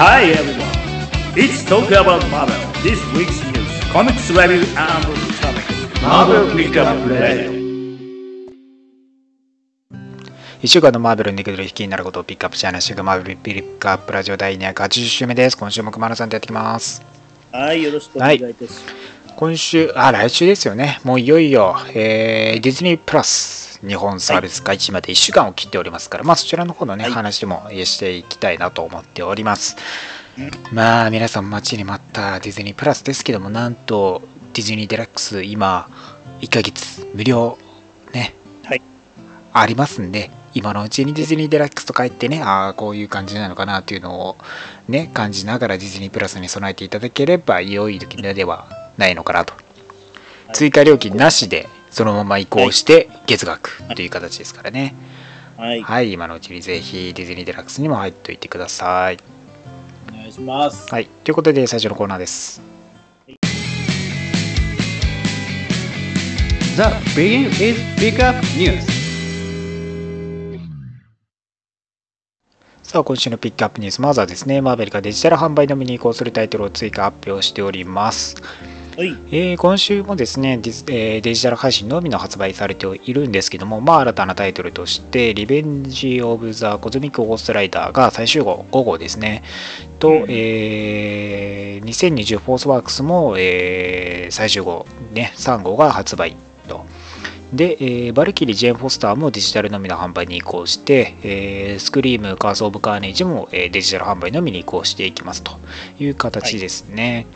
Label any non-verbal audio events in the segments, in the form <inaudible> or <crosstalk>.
Hi everyone, it's Talk About Marvel. This week's news, comics review and topics. Marvel Pickup Radio. 1週間のマーベルに出てくる引きになることをピックアップし話していくマーベルピックアップラジオ第280週目です。今週も熊野さんとやっていきます。はい、よろしくお願いいたします。今週、あ、来週ですよね。もういよいよ、えーディズニープラス日本サービス開始まで1週間を切っておりますから、まあそちらの方のね、はい。話もえーしていきたいなと思っております。うんまあ皆さん待ちに待ったディズニープラスですけども、なんとディズニーデラックス今1ヶ月無料ね、はい。ありますんで、今のうちにディズニーデラックスと帰ってね、ああ、こういう感じなのかなっていうのをね、感じながらディズニープラスに備えていただければ良い時ではないのかなと。はい。追加料金なしでそのまま移行して月額という形ですからね。はい、はい、今のうちにぜひディズニーデラックスにも入っておいてください。お願いします。はい、ということで最初のコーナーです。The Begin is Pickup News. さあ、今週のピックアップニュース、まずはですね、マーベルがデジタル販売のみに移行するタイトルを追加発表しております。はい、えー今週もですねデえーデジタル配信のみの発売されているんですけども、まあ、新たなタイトルとして、リベンジ・オブ・ザ・コズミック・ゴーストライダーが最終号5号ですね。と、うんえー2020フォースワークスも、えー最終号、ね、3号が発売と。で、えーバルキリー・ジェーン・フォスターもデジタルのみの販売に移行して、えースクリーム・カース・オブ・カーネージも、えーデジタル販売のみに移行していきますという形ですね。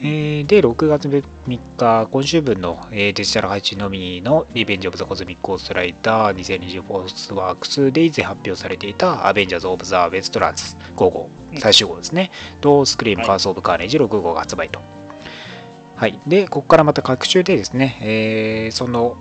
えーで、6月3日、今週分の、えーデジタル配信のみのリベンジ・オブ・ザ・コズミック・ゴーストライダー2020フォースワークスで以前発表されていたアベンジャーズ・オブ・ザ・ウェイストランズ5号、うん最終号ですね、とスクリーム・カース・オブ・カーネージ6号が発売と。はい。で、ここからまた各週でですね、えーその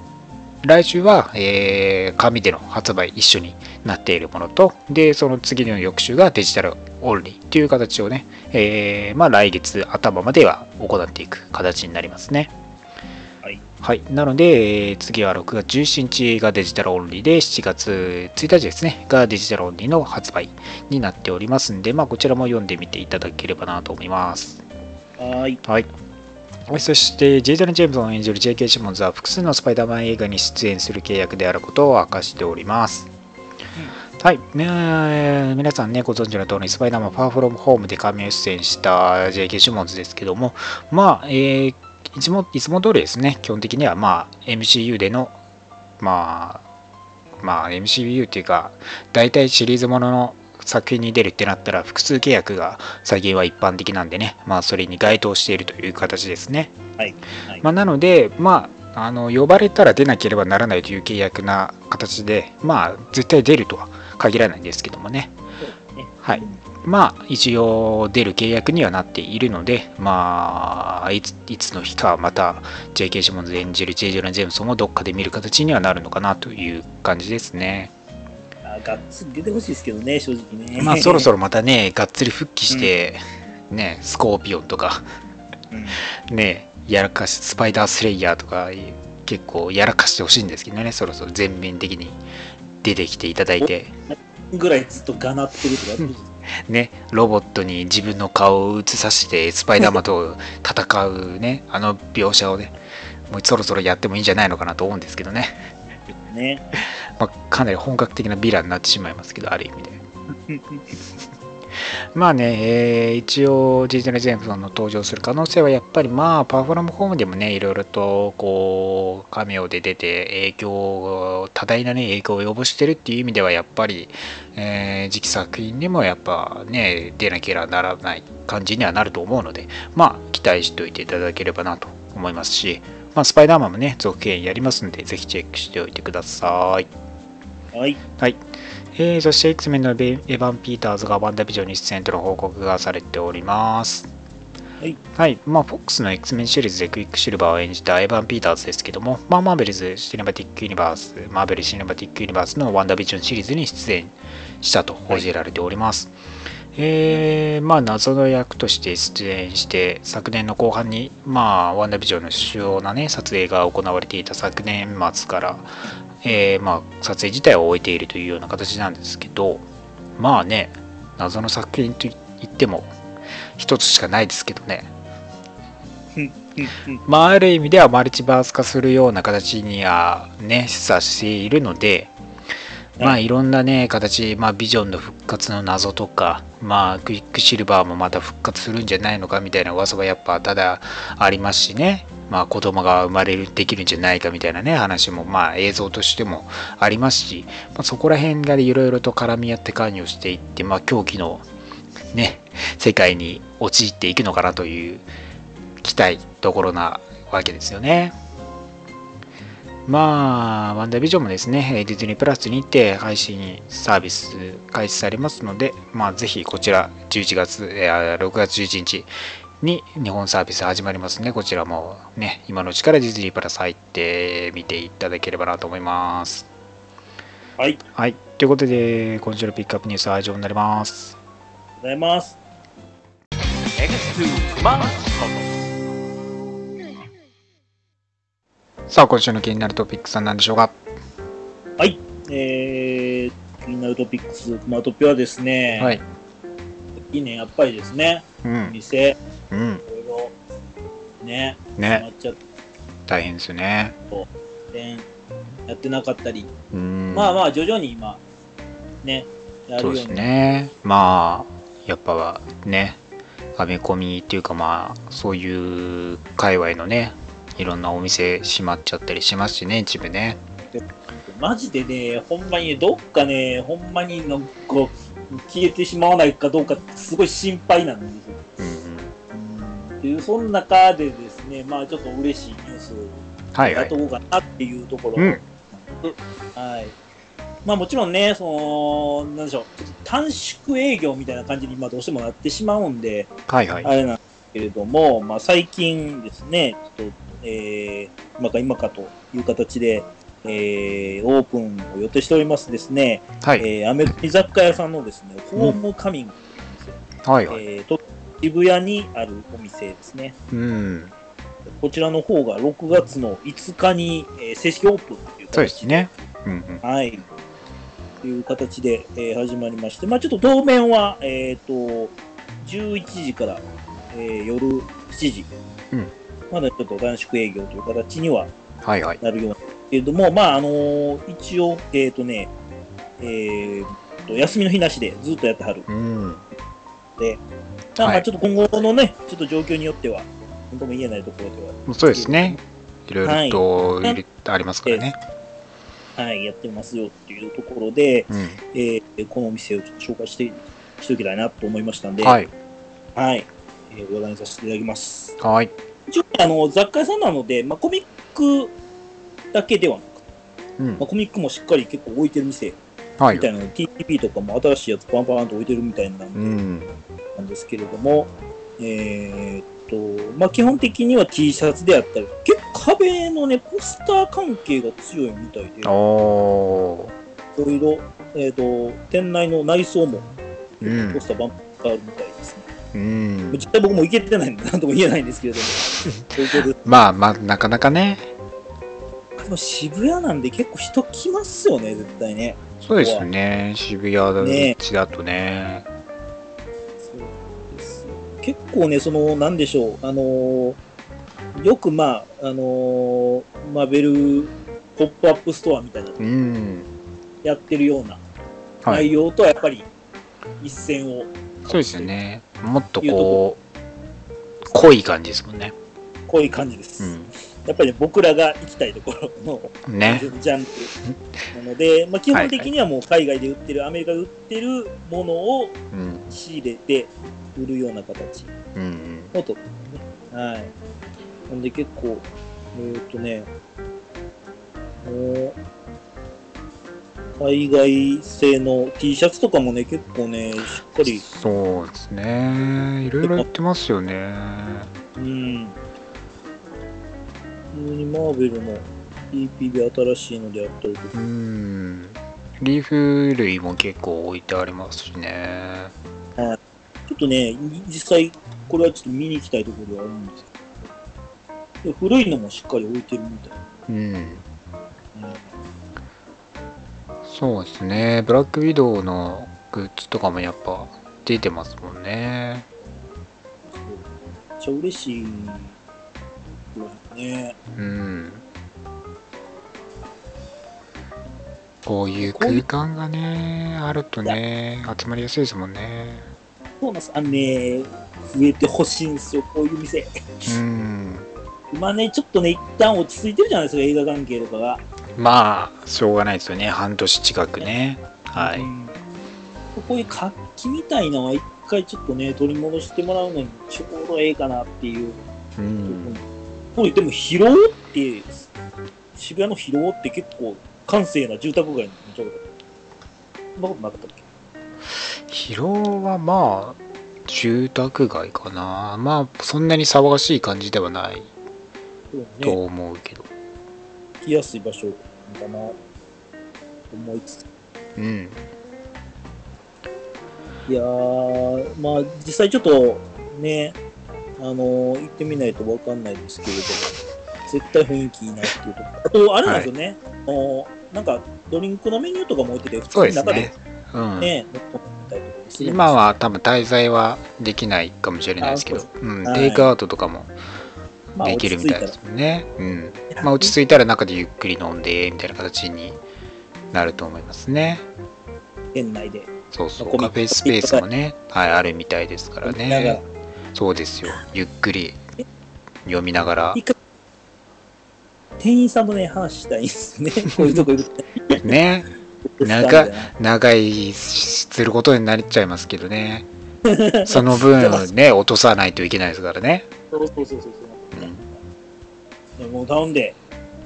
来週は、えー紙での発売一緒になっているものと、で、その次の翌週がデジタルオンリーという形をね、えーまあ来月頭までは行っていく形になりますね。はい、はい。なので、えー次は6月17日がデジタルオンリーで、7月1日ですね、がデジタルオンリーの発売になっておりますんで、まあこちらも読んでみていただければなと思います。はい、はい。そして、ジェイダン・ジェームズを演じる J.K. シモンズは複数のスパイダーマン映画に出演する契約であることを明かしております。はい、ねえ皆さんね、ご存知の通り、スパイダーマンファーフロムホームで仮面出演した J.K. シモンズですけども、まあ、えーいつもいつも通りですね、基本的には、まあ、MCU での、まあ、まあ、MCU っていうか、大体シリーズものの作品に出るってなったら、複数契約が最近は一般的なんでね、まあ、それに該当しているという形ですね。はい、はい、まあ、なので、まあ、あの呼ばれたら出なければならないという契約な形で、まあ、絶対出るとは限らないんですけどもね。ねはい。まあ、一応出る契約にはなっているので、まあ、いついつの日かまた J.K. シモンズ演じる J. ジョナ・ジェームソンをどっかで見る形にはなるのかなという感じですね。あがっつり出てほしいですけどね、正直ね。まあ、そろそろ、ろまたね、がっつり復帰して、ね、スコーピオンとか、うん。ね、やらかし、スパイダースレイヤーとか、結構やらかしてほしいんですけどね、そろそろ全面的に出てきていただいて、ぐらいずっとがなってるとかね、ロボットに自分の顔を映させて、スパイダーマンと戦うね、あの描写をね、もうそろそろやってもいいんじゃないのかなと思うんですけどね、ね。まあ、かなり本格的なヴィランになってしまいますけど、ある意味で。まあね、えー一応、ディズニー・ジェームソンの登場する可能性はやっぱり、まあ、パワフラムホームでもね、いろいろと、こう、カメオで出て、影響、多大なね、影響を及ぼしてるっていう意味では、やっぱり、えー次期作品にもやっぱね、出なければならない感じにはなると思うので、まあ、期待しておいていただければなと思いますし、まあ、スパイダーマンもね、続編やりますんで、ぜひチェックしておいてください。はい、はい。えーそして X メンのエヴァン・ピーターズがワンダービジョンに出演との報告がされております。はい、はい。まあ、FOX の X メンシリーズでクイックシルバーを演じたエヴァン・ピーターズですけども、まあ、マーベルズ・シネマティック・ユニバース、マーベル・シネマティック・ユニバースのワンダービジョンシリーズに出演したと報じられております。えーまあ、謎の役として出演して、昨年の後半に、まあ、ワンダービジョンの主要なね、撮影が行われていた昨年末から、えーまあ、撮影自体を終えているというような形なんですけど、まあね、謎の作品と言っても一つしかないですけどね。まあある意味ではマルチバース化するような形にはね示唆しているのでまあはいいろんなね形、まあ、ビジョンの復活の謎とかまあクイックシルバーもまた復活するんじゃないのかみたいな噂はやっぱただありますしねまあ子供が生まれるできるんじゃないかみたいなね話もまあ映像としてもありますし、まあ、そこら辺がいろいろと絡み合って関与していってまあ狂気のね世界に陥っていくのかなという期待どころなわけですよね。まあ、ワンダービジョンもですね、えーディズニープラスにて配信サービス開始されますので、まあ、ぜひこちら11月、えー6月11日に日本サービス始まりますので、こちらもね、今のうちからディズニープラス入って見ていただければなと思います。はい、ありがとうはい、ということで、今週のピックアップニュースは以上になります。ございます。X2 熊本さあ、今週の気になるトピックスは何でしょうか？えー、気になるトピックス、まあ、トピはですね、はい。近年やっぱりですね、うん。店、いうん。ろいろ、ね、ねなっちゃっ大変ですよね。て、やってなかったり、うん。まあまあ、徐々に今、ね、やるそうですようにね。まあ、やっぱはね、アメコミっていうかまあ、そういう界隈のね、いろんなお店閉まっちゃったりしますしね、一部ね。マジでね、ほんまにどっかね、ほんまになんか消えてしまわないかどうか、すごい心配なんですよ。うんうん。うんっていう、その中でですね、まあちょっと嬉しいニュースはいはいやっと。こうかなっていうところ、うん。はい。まあもちろんね、その、なんでしょう、短縮営業みたいな感じに今どうしてもなってしまうんで、はいはい。あれなんですけれども、まあ最近ですね、ちょっと、えー、今か今かという形で、えー、オープンを予定しておりますですね、はい。えー、アメリカ雑貨屋さんのですね、ホームカミングというおはいはい。店、えーと、渋谷にあるお店ですね。うん。こちらの方が6月の5日に、えー正式オープンという形ですね。うんうん。はい。という形で、えー始まりまして、まあちょっと当面は、えっ、と、11時から、えー夜7時、うんまだちょっと短縮営業という形にははいはい。なるようなんですけれども、まああのー一応、えっ、とね、えーと、休みの日なしでずっとやってはる。うん。で、まあ、ちょっと今後のね、ちょっと状況によっては、なんとも言えないところではそうですね。いろいろと入れありますからね。はい、やってますよっていうところで、うん。えーこのお店をちょっと紹介してしておきたいなと思いましたんで、はい。はい、えー、お願いさせていただきます。はい。一応、あの、雑貨屋さんなので、まあ、コミックだけではなくて、うんまあ、。コミックもしっかり結構置いてる店はいみた。いなの、TPP とかも新しいやつパンパンと置いてるみたいなんうん。なんですけれども、えーっと、まあ、基本的には T シャツであったり、結構壁のね、ポスター関係が強いみたいで、い。ろいろ、えーっと、店内の内装もうんポスターバンバンあるみたいですね。うん。実際僕も行けてないんで、なんとも言えないんですけれども、<laughs> まあまあ、なかなかね。でも渋谷なんで結構人来ますよね、絶対ね。そうですね。渋谷ね地だとね。そうです結構ね、その、なんでしょう、あのーよくまあ、あのーマーベルポップアップストアみたいなのうん。やってるようなはい。内容とはやっぱり一線を、そうですよね。もっとこう、濃い感じですもんね。こういう感じです。うやっぱり、僕らが行きたいところのん。ね。ジャンルなので、まあ、基本的にはもう海外で売ってる、アメリカで売ってるものをうん。仕入れて売るような形うんうん。のと、ね、はい。なんで結構、えーっ、とね、もう、海外製の T シャツとかもね、結構ね、しっかり、そうですね。いろいろ言ってますよね。うん。普通にマーベルの EP で新しいのであったりとかう、ん。リーフ類も結構置いてありますしね。ちょっとね、実際、これはちょっと見に行きたいところではあるんですけど、で古いのもしっかり置いてるみたいうん。な。そうですね。ブラックウィドウのグッズとかもやっぱ出てますもんね。めっちゃ嬉しい。ね。うん。こういう空間がね、あるとね、集まりやすいですもんね。そうなんです。あのね、増えてほしいんですよ、こういう店。うん。今ね、ちょっとね、一旦落ち着いてるじゃないですか、映画関係とかが。まあ、しょうがないですよね。半年近くね。はい。うんこういう活気みたいなのは一回ちょっとね、取り戻してもらうのにちょうどええかなっていう。うん。これでも広尾って、渋谷の広尾って結構閑静な住宅街のちょうど。そんなことなかったっけ？広尾はまあ、住宅街かな。まあ、そんなに騒がしい感じではないとね、思うけど。来やすい場所かな、思いつつ。うん。いやー、まあ実際ちょっとね、あのー行ってみないとわかんないですけれども、絶対雰囲気いいなっていうと。あと、あれなんですよね、あのーなんかドリンクのメニューとかも置いてて、普通に中でですね。うん。今は多分滞在はできないかもしれないですけどあ、うん、はいテイクアウトとかもまあできるみたいですもんね。うん。まあ、落ち着いたら中でゆっくり飲んで、みたいな形になると思いますね。店内で。そうそう。カフェスペースもね、はい、あるみたいですからね。そうですよ。ゆっくり読みながら店員さんとね、話したいんですよね。<laughs> こういうとこ行くと。ね。み長長いすることになっちゃいますけどね。その分ね、落とさないといけないですからね。そうそうそうそうもう頼んで、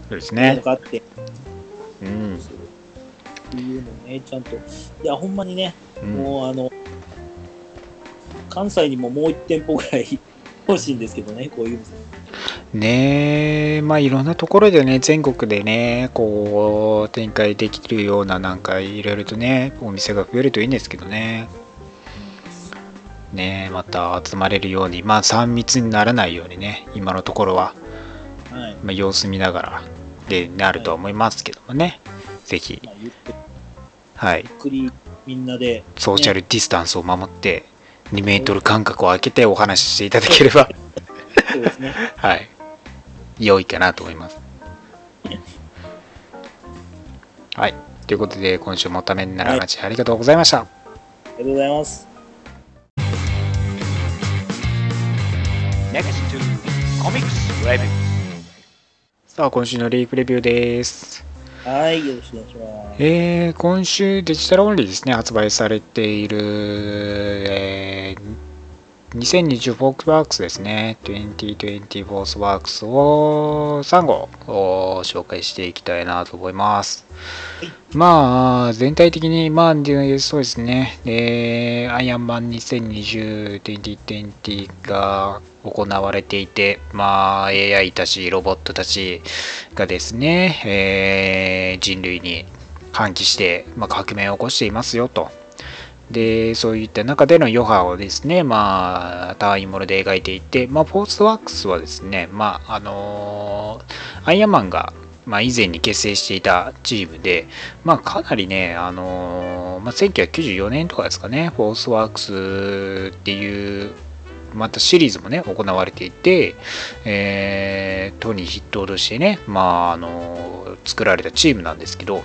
そうですね、ね。買って、うん。そういうのね、ちゃんと。いや、ほんまにね、うんもうあの、関西にももう1店舗ぐらい <laughs> 欲しいんですけどね、こういう店。ねえ、まあいろんなところでね、全国でね、こう、展開できるような、なんかいろいろとね、お店が増えるといいんですけどね。ねえ、また集まれるように、まあ3密にならないようにね、今のところは、はい。まあ、様子見ながらでなるとは思いますけどもね、ぜひ、まあ、言って、はい、ゆっくりみんなで、ソーシャルディスタンスを守って、2メートル間隔を空けてお話ししていただければ、そうですね。<laughs> はい、良いかなと思います。はい、ということで、今週もためになる話、ありがとうございました。ありがとうございます。Next to Comics Review. さあ、今週のウィークリーレビューです。はい、よろしくお願いします。えー今週デジタルオンリーですね、発売されている、えー2020フォースワークスですね、2020フォースワークスを3号を紹介していきたいなと思います。まあ、全体的に、まあ、でそうですね、えーアイアンマン2020、2020が行われていて、まあ、AI たち、ロボットたちがですね、えー人類に反旗して、まあ、革命を起こしていますよと。で、そういった中での余波をですね、まあ、タイインもので描いていて、まあ、フォースワークスはですね、まあ、あのーアイアンマンが、まあ、以前に結成していたチームで、まあ、かなりね、あのーまあ、1994年とかですかね、フォースワークスっていう、またシリーズもね、行われていて、えー、トニー筆頭としてね、まあ、あの作られたチームなんですけど、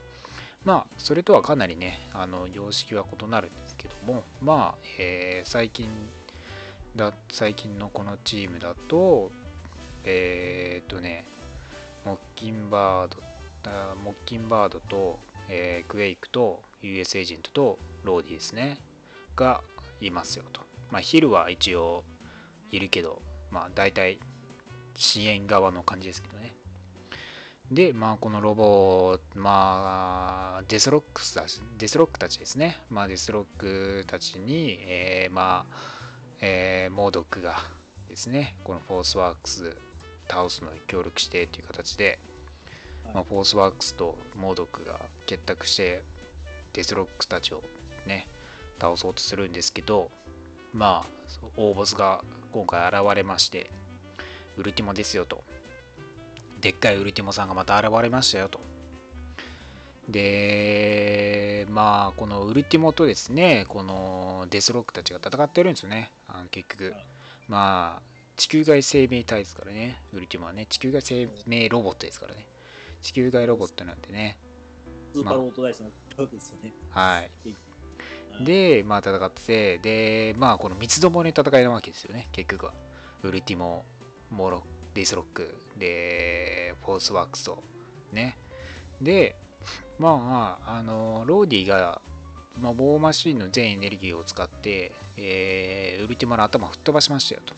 まあ、それとはかなりね、あの、様式は異なるんですけども、まあ、えー最近だ、最近のこのチームだと、えーっとね、モッキンバード、あモッキンバードと、えークエイクと US エージェントとローディですね、がいますよと。まあ、ヒルは一応いるけど、まあ、大体支援側の感じですけどね。で、まあ、このロボ、まあ、デスロックスたち、デスロックたちですね。まあ、デスロックたちに、えーまあ、えーモードックがですね、このフォースワークス倒すのに協力してという形で、はいまあ、フォースワークスとモードックが結託して、デスロックたちをね、倒そうとするんですけど、まあ、大ボスが今回現れまして、ウルティモですよと。でっかいウルティモさんがまた現れましたよと。で、まあ、このウルティモとですね、このデスロックたちが戦ってるんですよね、あの結局はい。まあ、地球外生命体ですからね、ウルティモはね、地球外生命ロボットですからね。地球外ロボットなんでね、スーパーロートダイスのわけですよね。はい。はい、で、まあ戦ってて、で、まあこの三つどもえの戦いなわけですよね、結局は。ウルティモ、モロ、デスロック、で、フォースワークスと、ね。で、まあ、あの、ローディが、まあ、ウォーマシンの全エネルギーを使って、えー、ウルティモの頭を吹っ飛ばしましたよと。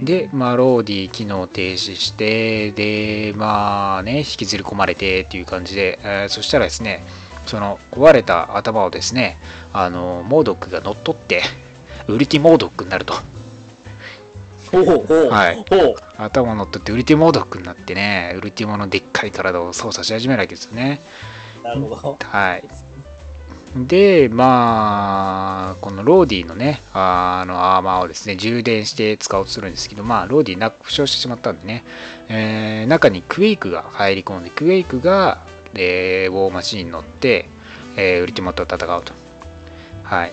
で、まあ、ローディ機能停止して、で、まあね、引きずり込まれてっていう感じで、えーそしたらですね、その壊れた頭をですね、あの、モードックが乗っ取って、ウルティモードックになると。はい。頭を乗っ取ってウルティモードックになってね、ウルティモのでっかい体を操作し始めるわけですよね。なるほど。はい。で、まあ、このローディのね、あのアーマーをですね、充電して使おうとするんですけど、まあ、ローディは負傷してしまったんでね、えー中にクエイクが入り込んで、クエイクが、えーウォーマシンに乗って、えーウルティモと戦うと。はい。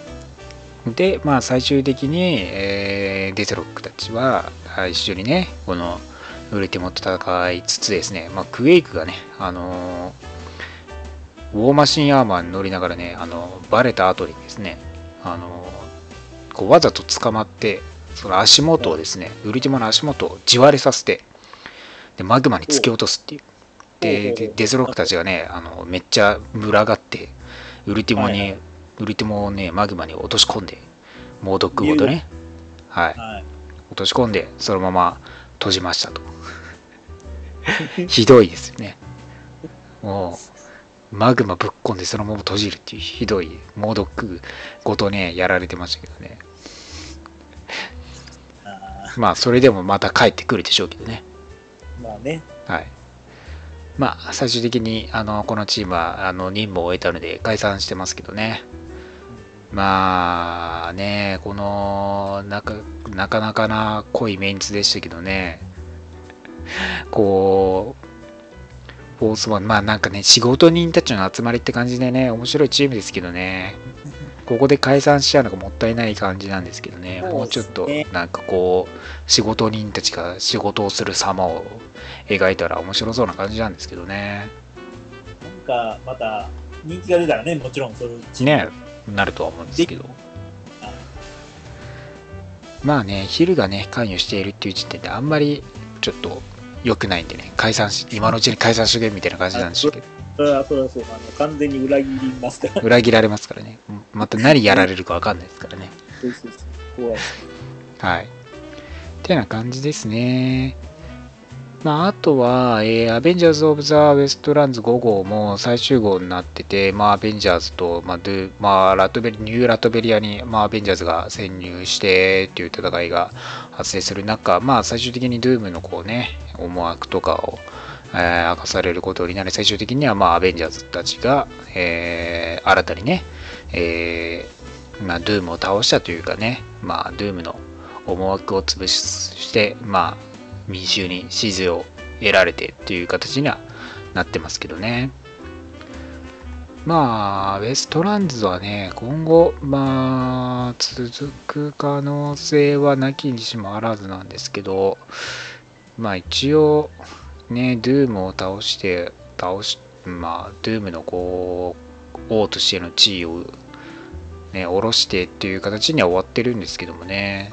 で、まあ、最終的に、えーデスロックたちは、一緒にね、このウルティモと戦いつつですね、まあ、クエイクがね、あのーウォーマシンアーマーに乗りながらね、あの、バレた後にですね、あの、こうわざと捕まって、その足元をですね、ウルティモの足元を地割れさせて、で、マグマに突き落とすっていう。で、でデスロックたちがね、あの、めっちゃ群がって、ウルティモに、はいはいウルティモをね、マグマに落とし込んで、モードックごとね、はい、はい。落とし込んで、そのまま閉じましたと。<laughs> ひどいですよね。もう、マグマぶっ込んでそのまま閉じるっていうひどいモードックごとね、やられてましたけどね。あまあ、それでもまた帰ってくるでしょうけどね。ーまあね。はい。まあ、最終的に、あの、このチームは、あの、任務を終えたので解散してますけどね。まあ、ね、この、なか、なかなかな濃いメンツでしたけどね。こう、フォースワン、まあなんかね、仕事人たちの集まりって感じでね、面白いチームですけどね。ここで解散しちゃうのがもったいない感じなんですけどね、もうちょっとなんかこう、仕事人たちが仕事をする様を描いたら面白そうな感じなんですけどね。なんか、また、人気が出たらね、もちろん、それうちね、なるとは思うんですけど。まあね、ヒルがね、関与しているっていう時点であんまりちょっと良くないんでね、解散し、今のうちに解散しとけみたいな感じなんですけど、それは、それはそう。あの、完全に裏切りますから。裏切られますからね。また何やられるかわかんないですからね。そうそうそう。怖い。はい。ってな感じですね。まあ、あとは、えーアベンジャーズ・オブ・ザ・ウェストランズ5号も最終号になってて、まあ、アベンジャーズと、まあ、ドゥまあ、ラトベリニューラトベリアに、まあ、アベンジャーズが潜入してっていう戦いが発生する中、まあ、最終的にドゥームのこうね、思惑とかを、えー明かされることになり、最終的には、まあ、アベンジャーズたちが、えー新たにね、えーまあ、ドゥームを倒したというかね、まあ、ドゥームの思惑を潰して、まあ、民衆に支持を得られてっていう形にはなってますけどね。まあ、ウェストランズはね、今後、まあ、続く可能性はなきにしもあらずなんですけど、まあ一応、ね、ドゥームを倒して、倒し、まあ、ドゥームのこう、王としての地位をね、下ろしてっていう形には終わってるんですけどもね。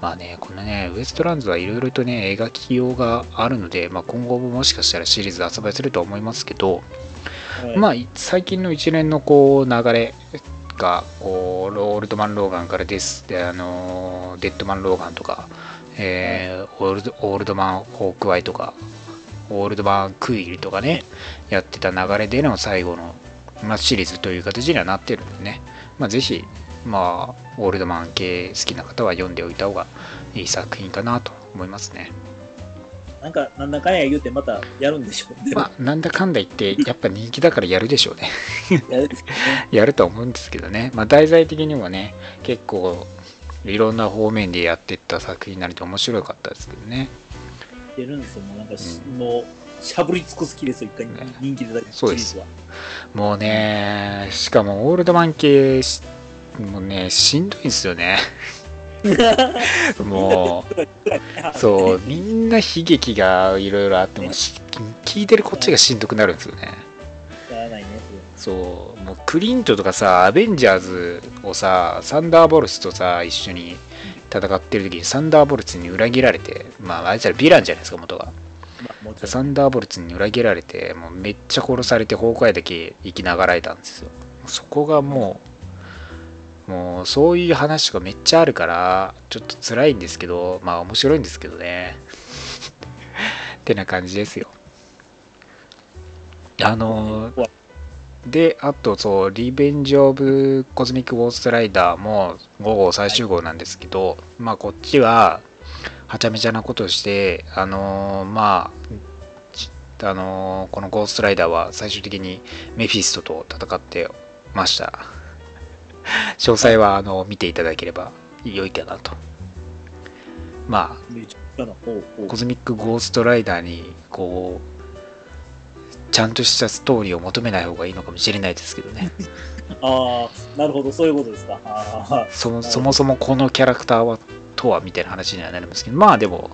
まあね、このね、ウエストランズはいろいろとね、描きようがあるので、まあ、今後ももしかしたらシリーズで発売するとは思いますけど、はい。まあ、い最近の一連のこう流れが、こう、オールドマン・ローガンからです、で、あのー、デッドマン・ローガンとか、えーオールドオールドマン・ホークアイとか、オールドマン・クイルとかね、やってた流れでの最後の、まあ、シリーズという形にはなってるんでね、まあ、ぜひ、まあ、オールドマン系好きな方は読んでおいた方がいい作品かなと思いますね。なんか、なんだかんや言うてまたやるんでしょうね。まあ、なんだかんだ言って、やっぱ人気だからやるでしょうね。<laughs> やるとは思うんですけどね。まあ、題材的にもね、結構、いろんな方面でやってった作品になると面白かったですけどね。やるんですよ。もうなんかし、もう、しゃぶり尽くす気ですよ、一回ね人気でだそうです。もうね、しかもオールドマン系し、もうね、しんどいんですよね。もう、<laughs> そう、みんな悲劇がいろいろあっても、し聞いてるこっちがしんどくなるんですよね。そう、もうクリントとかさ、アベンジャーズをさ、サンダーボルツとさ、一緒に戦ってる時にサンダーボルツに裏切られて、まあ、あいつらヴィランじゃないですか、元が。サンダーボルツに裏切られて、もうめっちゃ殺されて、崩壊だけ生きながらえたんですよ。そこがもう、もうそういう話がめっちゃあるから、ちょっと辛いんですけど、まあ面白いんですけどね。<laughs> ってな感じですよ。あので、あとそう、リベンジ・オブ・コズミック・ゴーストライダーも5号最終号なんですけど、まあこっちは、はちゃめちゃなことして、あのーまあ、あのーこのゴーストライダーは最終的にメフィストと戦ってました。<laughs> 詳細はあの見ていただければ良いかなと。まあ、うコズミック・ゴーストライダーに、こう、ちゃんとしたストーリーを求めない方がいいのかもしれないですけどね。<laughs> ああ、なるほど、そういうことですか。<laughs> そもそもそもこのキャラクターはとはみたいな話にはなりますけどまあでも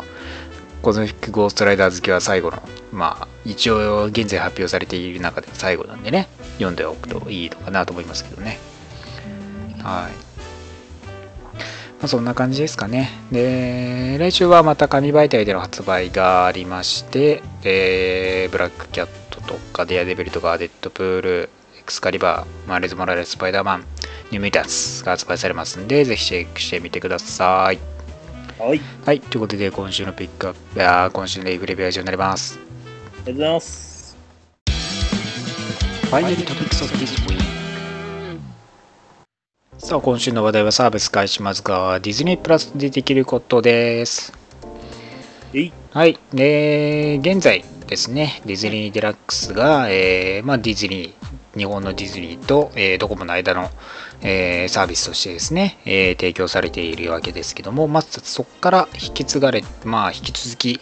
コズミック・ゴーストライダー好きは最後のまあ一応現在発表されている中では最後なんでね読んでおくといいのかなと思いますけどねはい、まあ、そんな感じですかねで来週はまた紙媒体での発売がありまして、えーブラックキャットとかデアデビルとかデッドプールエクスカリバーマーレズ・モラレス・スパイダーマンニューミュータンスが発売されますんで、ぜひチェックしてみてください。はい、あはい、ということで今週のピックアップや今週のレイフレビューは以上になります。りがとうございます。Finally Topics of this week さあ、今週の話題はサービス開始しますが、ディズニープラスでできることです。はい、で、現在ですね、ディズニーデラックスが、えーまあ、ディズニー、日本のディズニーと、えードコモの間の、えーサービスとしてですね、えー提供されているわけですけども、まずそこから引き継がれ、まあ、引き続き、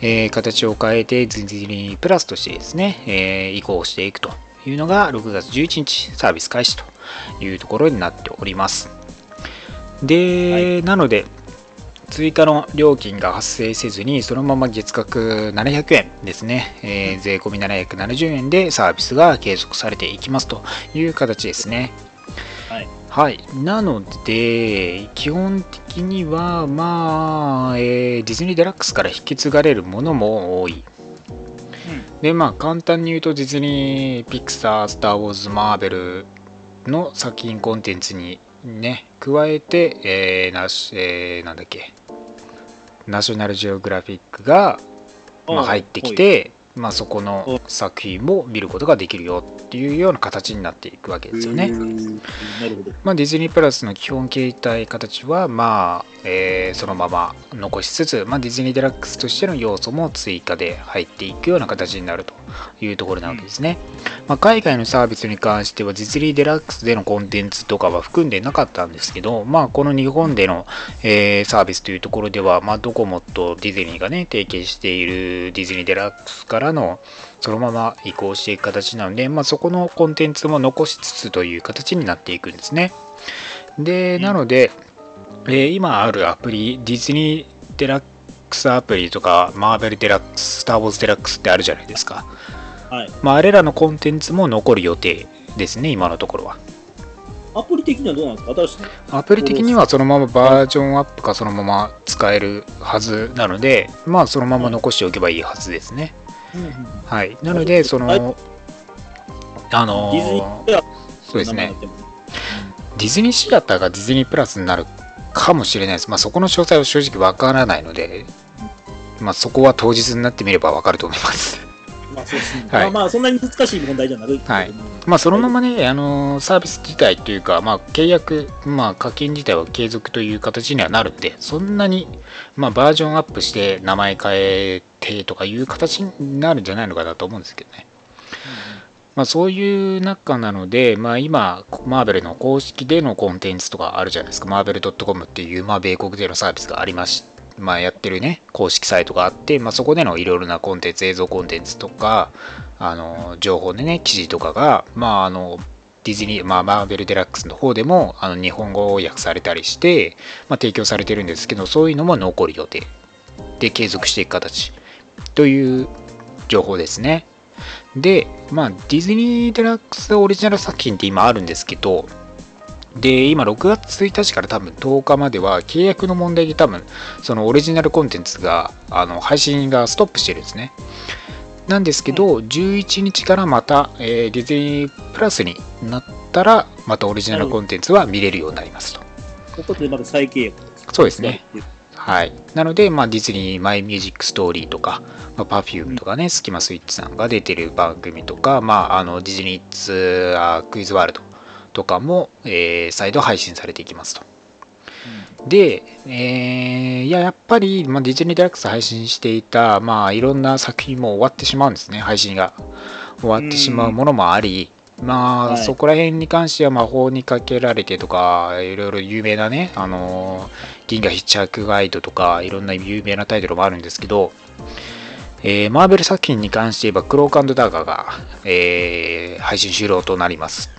えー形を変えて、ディズニープラスとしてですね、えー移行していくというのが、6月11日サービス開始というところになっております。で、なので、追加の料金が発生せずに、そのまま月額700円ですね、えー税込み770円でサービスが継続されていきますという形ですね。はい。はい。なので、基本的には、まあ、えーディズニーデラックスから引き継がれるものも多い。で、まあ、簡単に言うと、ディズニー、ピクサー、スター・ウォーズ、マーベルの作品コンテンツにね、加えて、えーなしえーなんだっけ、ナショナルジオグラフィックが、まあ、入ってきて、まあ、そこの作品も見ることができるよっていうような形になっていくわけですよね。へーなるほど。まあ、ディズニープラスの基本形態形は、まあえーそのまま残しつつ、まあ、ディズニーデラックスとしての要素も追加で入っていくような形になるというところなわけですね。まあ、海外のサービスに関してはディズニーデラックスでのコンテンツとかは含んでなかったんですけど、まあ、この日本での、えーサービスというところでは、まあ、ドコモとディズニーがね提携しているディズニーデラックスからのそのまま移行していく形なので、まあ、そこのコンテンツも残しつつという形になっていくんですね。で、なので、えー今あるアプリ、ディズニーデラックスアプリとか、マーベルデラックス、スター・ウォーズデラックスってあるじゃないですか。はい。まあ、あれらのコンテンツも残る予定ですね、今のところは。アプリ的にはどうなんですか？新しい？のアプリ的にはそのままバージョンアップかそのまま使えるはずなので、まあそのまま残しておけばいいはずですね。はい。なので、その、あのディズニーそうですねディズニーシアターがディズニープラスになるかもしれないです。まあそこの詳細は正直わからないので、まあそこは当日になってみればわかると思います。まあそうですね。はいまあまあ、そんなに難しい問題じゃない。はいまあそのままね、あのサービス自体というか、まあ契約、まあ課金自体は継続という形にはなるんで、そんなに、まあバージョンアップして名前変えてとかいう形になるんじゃないのかなと思うんですけどね。まあそういう中なので、まあ今、マーベルの公式でのコンテンツとかあるじゃないですか。マーベル .com っていう、まあ米国でのサービスがありましまあ、やってるね、公式サイトがあって、まあ、そこでのいろいろなコンテンツ、映像コンテンツとか、あの、情報でね、記事とかが、まあ、あの、ディズニー、まあ、マーベルデラックスの方でも、あの、日本語訳されたりして、まあ、提供されてるんですけど、そういうのも残る予定で継続していく形という情報ですね。で、まあ、ディズニーデラックスオリジナル作品って今あるんですけど、で、今6月1日から多分10日までは契約の問題で多分そのオリジナルコンテンツがあの配信がストップしてるんですね。なんですけど、11日からまた、えーディズニープラスになったら、またオリジナルコンテンツは見れるようになりますと。ここでまた再契約。そうですね。はい。なので、まあ、ディズニーマイミュージックストーリーとか、まあ、Perfume とかね、スキマスイッチさんが出てる番組とか、まあ、あのディズニーツアークイズワールドとかも、えー再度配信されていきますと。で、えーいや、やっぱり、まあ、ディズニーデラックス配信していた、まあ、いろんな作品も終わってしまうんですね、配信が。終わってしまうものもあり、まあ、はいそこら辺に関しては魔法にかけられてとか、いろいろ有名なね、あのー銀河ヒッチハイクガイドとか、いろんな有名なタイトルもあるんですけど、えーマーベル作品に関して言えば、クロークダガーが、えー配信終了となります。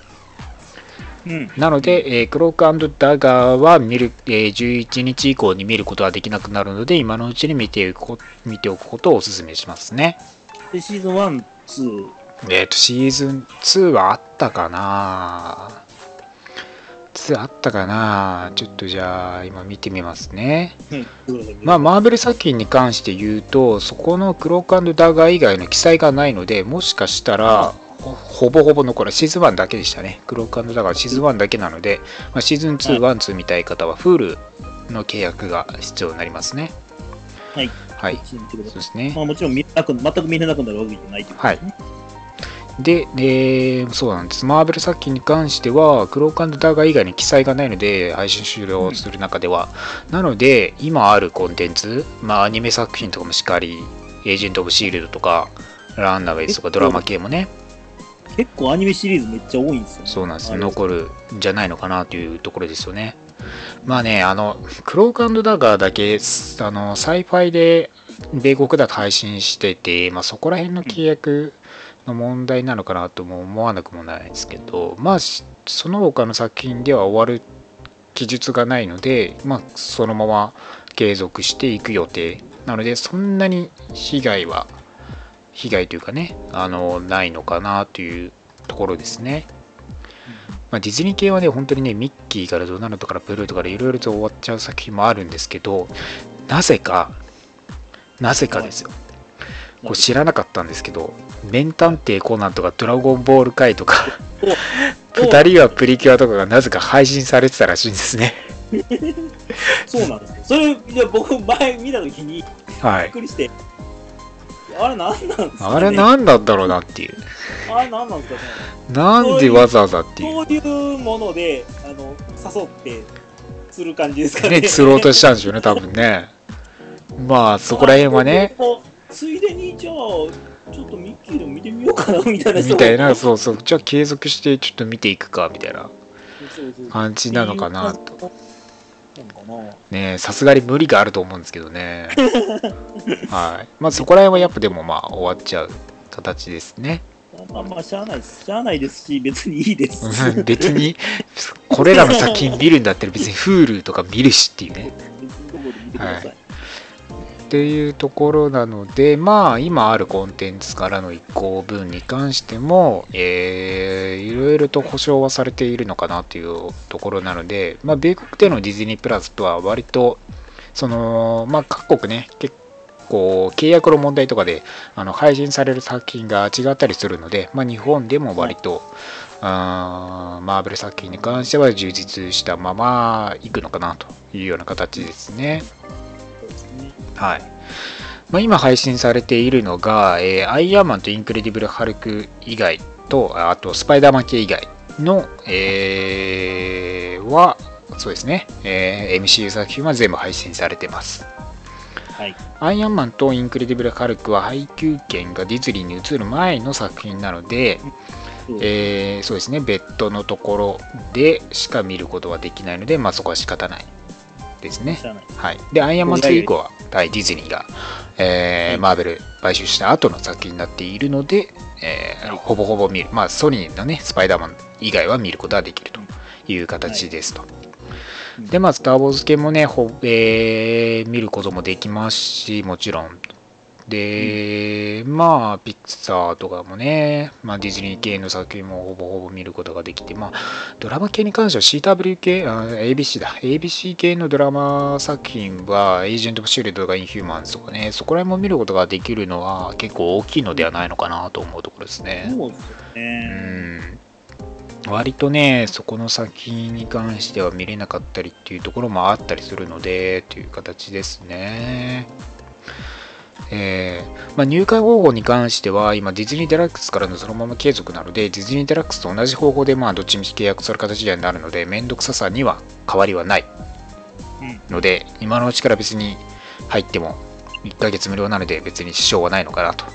うん。なので、えークロークダガーは見る、えー11日以降に見ることはできなくなるので、今のうちに見て見ておくことをお勧めしますね。で、シーズン1、2、えっ、と、シーズン2はあったかな ?2 あったかなちょっとじゃあ、今見てみますね。まあ、マーベル作品に関して言うと、そこのクロークダガー以外の記載がないので、もしかしたら、ほほぼほぼ残るシーズン1だけでしたね。クロークダガーシーズン1だけなので、まあ、シーズン2、1、2見たい方は、フールの契約が必要になりますね。はい。はい。そうですね。まあもちろん見れなく、全く見れなくなるわけじゃないということですね。で、えーそうなんです。マーベル作品に関しては、クロークダガー以外に記載がないので、配信終了する中では。なので、今あるコンテンツ、まあ、アニメ作品とかもしっかり、エージェント・オブ・シールドとか、ランナーウェイズとか、ドラマ系もね、結構アニメシリーズめっちゃ多いんですよ、ね。そうなんです。残るんじゃないのかなというところですよね。まあね、あの、クロークダガーだけ、あの、サイファイで米国だと配信してて、まあそこら辺の契約の問題なのかなとも思わなくもないですけど、まあ、しその他の作品では終わる記述がないので、まあ、そのまま継続していく予定なので、そんなに被害は、被害というかね、あの、ないのかなというところですね。まあ、ディズニー系はね、本当にね、ミッキーからドナルドからプルーとかでいろいろと終わっちゃう作品もあるんですけど、なぜか、なぜかですよ。これ知らなかったんですけど、名探偵コナンとかドラゴンボール界とか、お二人はプリキュアとかがなぜか配信されてたらしいんですね。<laughs> そうなんですよ。それ、いや僕、前見たときに、はい。びっくりして、あれなんなんですか、ね、あれ何なんだろうなっていう。あれなんなんですかね？なんでわざわざっていう。そういうもので、あの、誘って、する感じですかね？ね、釣ろうとしたんでしょうね、多分ね。まあ、そこら辺はね、ついでに、じゃあ、ちょっとミッキーでも見てみようかな、みたいな人みたいな、うそうそう、じゃあ継続してちょっと見ていくか、みたいな感じなのかなと。なのかなねさすがに無理があると思うんですけどね。<laughs> はい。まあそこら辺はやっぱでもまあ終わっちゃう形ですね。まあまあ、しゃあないです。しゃあないですし、別にいいです。う <laughs> ん別に、これらの作品見るんだったら別に Hulu とか見るしっていうね。<laughs> 別にどこで見てください。っていうところなので、まあ今あるコンテンツからの移行分に関しても、えー、いろいろと保証はされているのかなというところなので、まあ米国でのディズニープラスとは割と、その、まあ各国ね、結構契約の問題とかであの配信される作品が違ったりするので、まあ日本でも割と、あーマーベル作品に関しては充実したままいくのかなというような形ですね。はい。まあ、今配信されているのが、えーアイアンマンとインクレディブル・ハルク以外と、ああとスパイダーマン系以外の、えーは、そうですね、えー MCU 作品は全部配信されてます。はい。アイアンマンとインクレディブル・ハルクは配給権がディズニーに移る前の作品なので、そうえーそうですね、別途のところでしか見ることはできないので、まあ、そこは仕方ないですね。はい、で、アイアンマン2以降は、はい、ディズニーが、えーうんマーベル買収した後の作品になっているので、えーはいほぼほぼ見る、まあ、ソニーのね、スパイダーマン以外は見ることができるという形ですと。うんで、まあ、スター・ウォーズ系もね、ほえー見ることもできますし、もちろん。で、まあ、ピクサーとかもね、まあ、ディズニー系の作品もほぼほぼ見ることができて、まあ、ドラマ系に関しては CW 系、あ ABC だ、ABC 系のドラマ作品は、エージェント・シールドとかインヒューマンズとかね、そこら辺も見ることができるのは結構大きいのではないのかなと思うところですね。そうですようね。ん割とね、そこの作品に関しては見れなかったりっていうところもあったりするので、という形ですね。えーまあ、入会方法に関しては、今、ディズニーデラックスからのそのまま継続なので、ディズニーデラックスと同じ方法で、まあ、どっちみち契約する形にはなるので、めんどくささには変わりはない。うん。ので、今のうちから別に入っても1ヶ月無料なので、別に支障はないのかなと。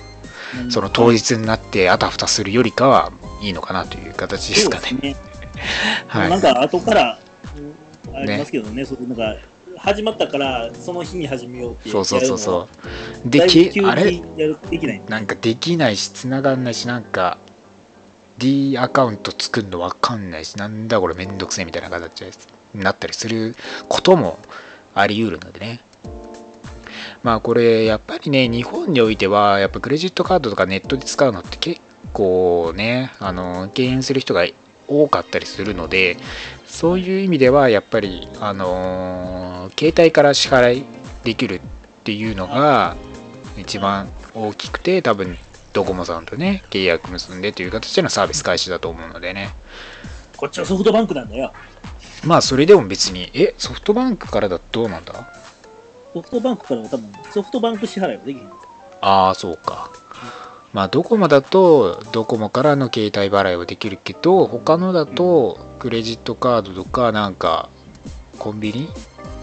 うん。その当日になってあたふたするよりかはいいのかなという形ですかね。ね。<laughs> はい。なんか後から、うんありますけどね、そういうなんか、始まったから、その日に始めようってそうそうそうそう。う。で、だいぶ急けあれ？にやるできないなんかできないし、繋がんないし、なんか D アカウント作るのわかんないし、なんだこれめんどくせえみたいな形になったりすることもあり得るのでね。まあこれやっぱりね、日本においては、やっぱクレジットカードとかネットで使うのって結構ね、あの、敬遠する人が多かったりするので、そういう意味ではやっぱり、あのー携帯から支払いできるっていうのが一番大きくて、多分ドコモさんとね、契約結んでという形でのサービス開始だと思うのでね。こっちはソフトバンクなんだよ。まあそれでも別に、え、ソフトバンクからだとどうなんだ？ソフトバンクからは多分、ソフトバンク支払いはできへん。ああ、そうか。まあ、ドコモだと、ドコモからの携帯払いはできるけど、他のだと、クレジットカードとか、なんか、コンビニ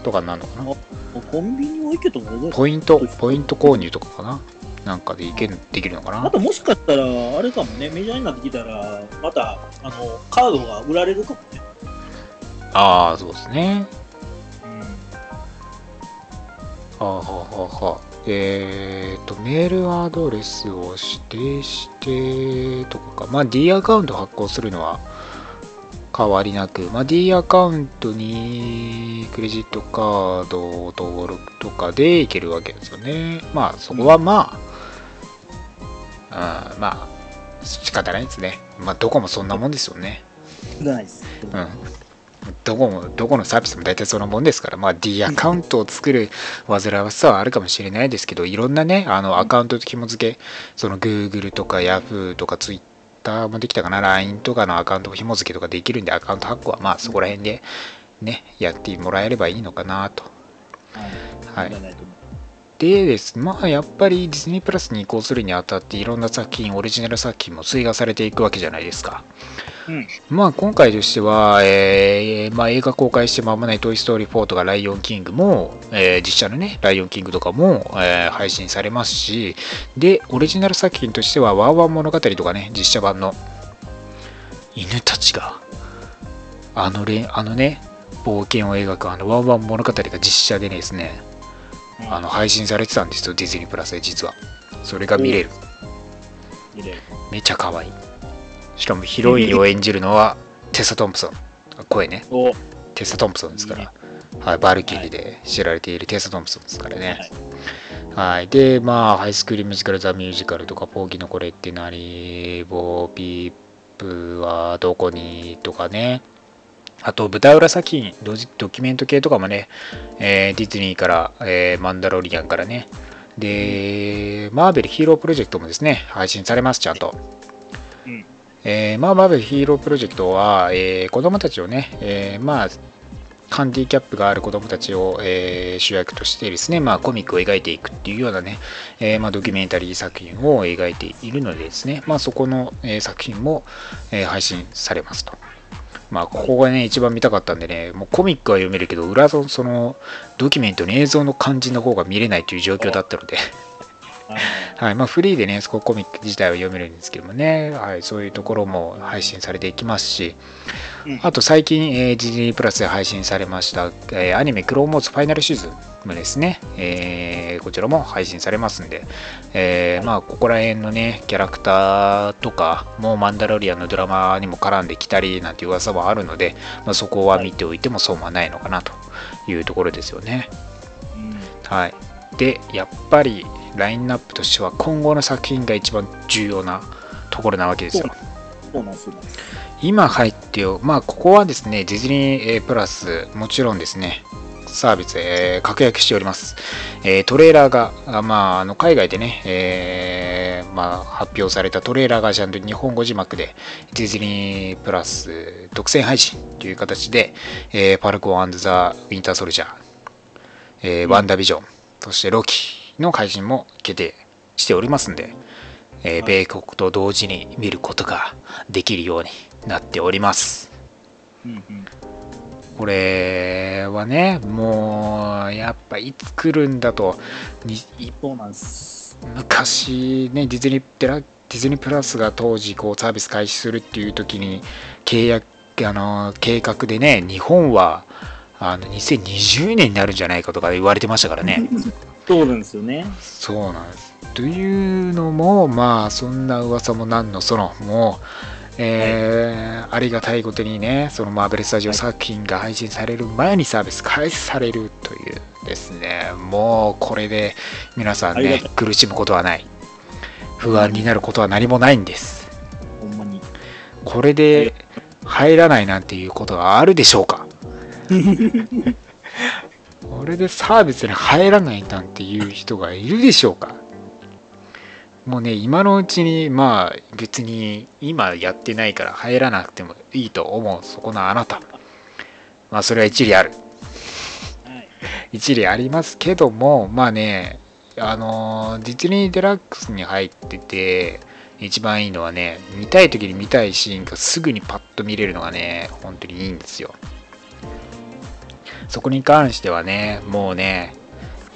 とかになるのかな？コンビニも行けどうポイント、ポイント購入とかかな？なんかでいけるできるのかな？あともしかしたら、あれかもね、メジャーになってきたら、また、あの、カードが売られるかもね。ああ、そうですね。うん。はあ、はあはあはあ、えーと、メールアドレスを指定してとかか。まあ、D アカウント発行するのは変わりなく、まあ、D アカウントにクレジットカードを登録とかでいけるわけですよね。まあ、そこはまあ、うん、まあ、仕方ないですね。まあ、どこもそんなもんですよね。ないです。うん。どこも、どこのサービスも大体そのもんですから、まあ D アカウントを作る煩わしさはあるかもしれないですけど、いろんなね、あのアカウントと紐付け、その Google とか Yahoo とか Twitter もできたかな、LINE とかのアカウント紐付けとかできるんで、アカウント発行はまあそこら辺でね、やってもらえればいいのかなと。はい。はい。でですまあやっぱりディズニープラスに移行するにあたっていろんな作品、オリジナル作品も追加されていくわけじゃないですか。うん。まあ今回としては、えーまあ、映画公開して間もないトイ・ストーリー4とかライオンキングも、えー実写のね、ライオンキングとかも、えー配信されますし、で、オリジナル作品としては、ワーワン物語とかね、実写版の犬たちが、あのれあのね、冒険を描くあのワンワン物語が実写でですね、あの配信されてたんですよ、ディズニープラスで実は。それが見れる。入れる。めちゃ可愛い。しかもヒロインを演じるのはテサ・トンプソン。声ね。おテサ・トンプソンですから。はい、バルキリーで知られているテサ・トンプソンですからね。はい。で、まあ、ハイスクールミュージカル、ザ・ミュージカルとか、ポーギのこれって何、ボーピープはどこにとかね。あと、舞台裏作品、ドジドキュメント系とかもね、えーディズニーから、えーマンダロリアンからね。で、マーベルヒーロープロジェクトもですね、配信されます、ちゃんと。うん。えーまあ、マーベルヒーロープロジェクトは、えー子供たちをね、えーまあ、ハンディキャップがある子供たちを、えー主役としてですね、まあ、コミックを描いていくっていうようなね、えーまあ、ドキュメンタリー作品を描いているのでですね、まあ、そこの、えー作品も、えー配信されますと。まあ、ここがね、一番見たかったんでね、もうコミックは読めるけど、裏のそのドキュメントの映像の感じの方が見れないという状況だったので、はい。はいまあ、フリーでね、そこコミック自体は読めるんですけどもね、はい、そういうところも配信されていきますし、うん。あと最近、えー、ディズニープラスで配信されました、えーアニメクローンモーズファイナルシーズンもですね、えーこちらも配信されますんで、えーまあ、ここら辺のね、キャラクターとか、もうマンダロリアンのドラマにも絡んできたりなんて噂はあるので、まあ、そこは見ておいても損はないのかなというところですよね。うん。はい。で、やっぱりラインナップとしては今後の作品が一番重要なところなわけですよ。今入ってよ、まあ、ここはですね、ディズニーえープラス、もちろんですね、サービス、えー確約しております。えートレーラーが、あまあ、あの海外でね、えーまあ、発表されたトレーラーがちゃんと日本語字幕で、ディズニープラス独占配信という形で、えーパルコンザ・ウィンター・ソルジャー、えーワンダービジョン、そしてロキの配信も決定しておりますんで、えーはい米国と同時に見ることができるようになっております。うんうん。これはね、もう、やっぱいつ来るんだと。昔ね、ディズニープラディズニープラスが当時こうサービス開始するっていう時に契約あの計画でね日本はあの2020年になるんじゃないかとか言われてましたからね <laughs> そうなんですよね。そうなんです。というのもまあそんな噂もなんのそのもうえーありがたいことにねそのマーベル・スタジオ作品が配信される前にサービス開始されるというですねもうこれで皆さんね苦しむことはない。不安になることは何もないんです。ほんまに。これで入らないなんていうことがあるでしょうか？<laughs> これでサービスに入らないなんていう人がいるでしょうか？もうね今のうちにまあ別に今やってないから入らなくてもいいと思う。そこのあなた。まあそれは一理ある。はい。一理ありますけどもまあねあのディズニーデラックスに入ってて一番いいのはね見たい時に見たいシーンがすぐにパッと見れるのがね本当にいいんですよそこに関してはねもうね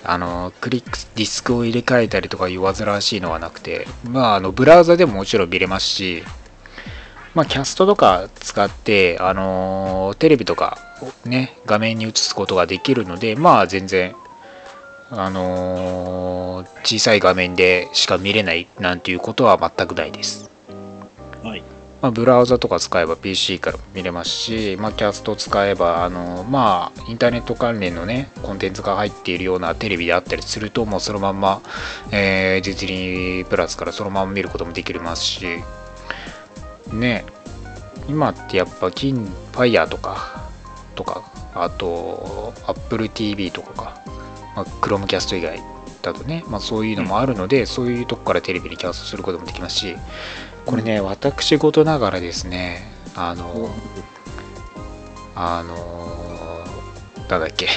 あのクリックディスクを入れ替えたりとかいう煩わしいのはなくてまああのブラウザでももちろん見れますしまあ、キャストとか使って、あのテレビとかね、画面に映すことができるので、まあ全然、あの小さい画面でしか見れないなんていうことは全くないです。はい。まあ、ブラウザとか使えば PC から見れますし、まあ、キャスト使えば、あのまあ、インターネット関連のね、コンテンツが入っているようなテレビであったりすると、もうそのまんま、えーディズニープラスからそのまま見ることもできますし、ね、今ってやっぱ、キンファイヤーとか、とか、あと、Apple TV とかか、まあ、Chromecast 以外だとね、まあ、そういうのもあるので、そういうとこからテレビにキャストすることもできますし、これね、私事ながらですね、あの、あのーなんだっけ、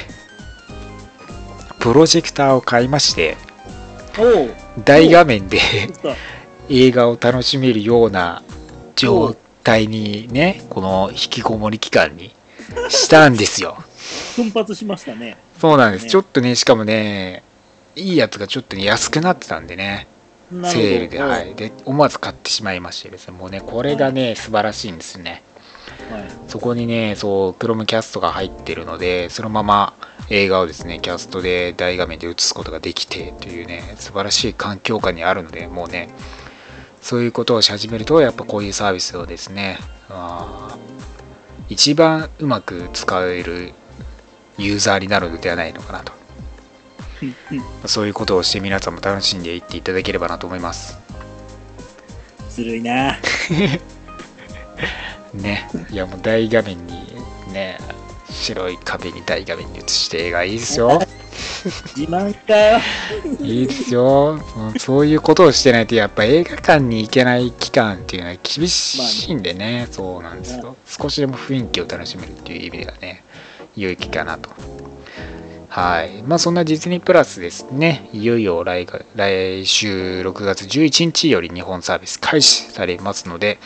プロジェクターを買いまして。大画面でさ <laughs> 映画を楽しめるような状態にね、この引きこもり期間にしたんですよ。奮発しましたね。そうなんです。ねちょっとね、しかもね、いいやつがちょっとね、安くなってたんでね、セールで、はい。で、思わず買ってしまいましてですね、もうね、これがね、素晴らしいんですね。はい。そこにね、そう、クロムキャストが入ってるので、そのまま映画をですね、キャストで大画面で映すことができてというね、素晴らしい環境下にあるので、もうね、そういうことをし始めると、やっぱこういうサービスをですね、あー一番うまく使えるユーザーになるのではないのかなと。うんうんそういうことをして皆さんも楽しんでいっていただければなと思います。ずるいな。<laughs> ね。いやもう大画面にね、白い壁に大画面に映して映画いいですよ。自慢かよ。<laughs> いいですよ。うんそういうことをしてないと、やっぱ映画館に行けない期間っていうのは厳しいんでね、そうなんですよ。少しでも雰囲気を楽しめるっていう意味ではね、良い気かなと。はい。まあそんなディズニープラスですね、いよいよ来が来週6月11日より日本サービス開始されますので、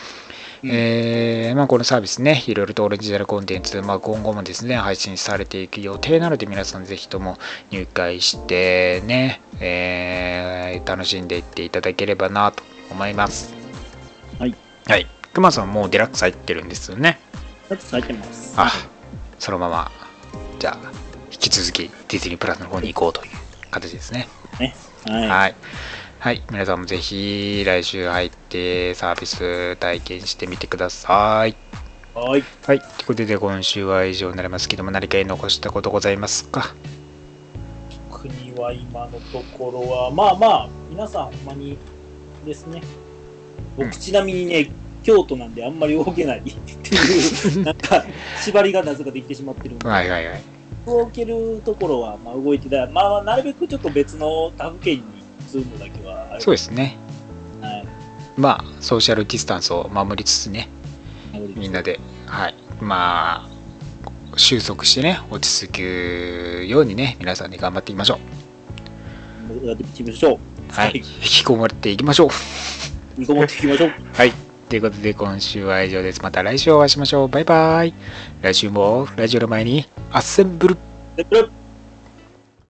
えーまあ、このサービスね、いろいろとオリジナルコンテンツ、まあ、今後もですね、配信されていく予定なので、皆さんぜひとも入会してね、えー楽しんでいっていただければなと思います。はい。はい。くまさんもうデラックス入ってるんですよね。だって咲いてます。あ、そのまま、じゃあ、引き続きディズニープラスの方に行こうという形ですね。はい。はい。はい。皆さんもぜひ来週入ってサービス体験してみてください。はい。はい。ということで今週は以上になりますけども何か言い残したことございますか？国は今のところは、まあまあ、皆さんほんまにですね。うん僕ちなみにね、京都なんであんまり動けないっていう、<laughs> なんか、縛りがなぜかできてしまってるんで、はいはいはい。動けるところは、まあ動いてた。まあ、なるべくちょっと別の他府県に住むのだけは。そうですね。はい。まあ、ソーシャルディスタンスを守りつつね、みんなで、はい。まあ、収束してね、落ち着くようにね、皆さんで頑張っていきましょう。やっていきましょう。はい。引きこもっていきましょう。煮こもっていきましょう。はい。ということで今週は以上です。また来週お会いしましょう。バイバイ。来週もラジオの前にアッセンブル。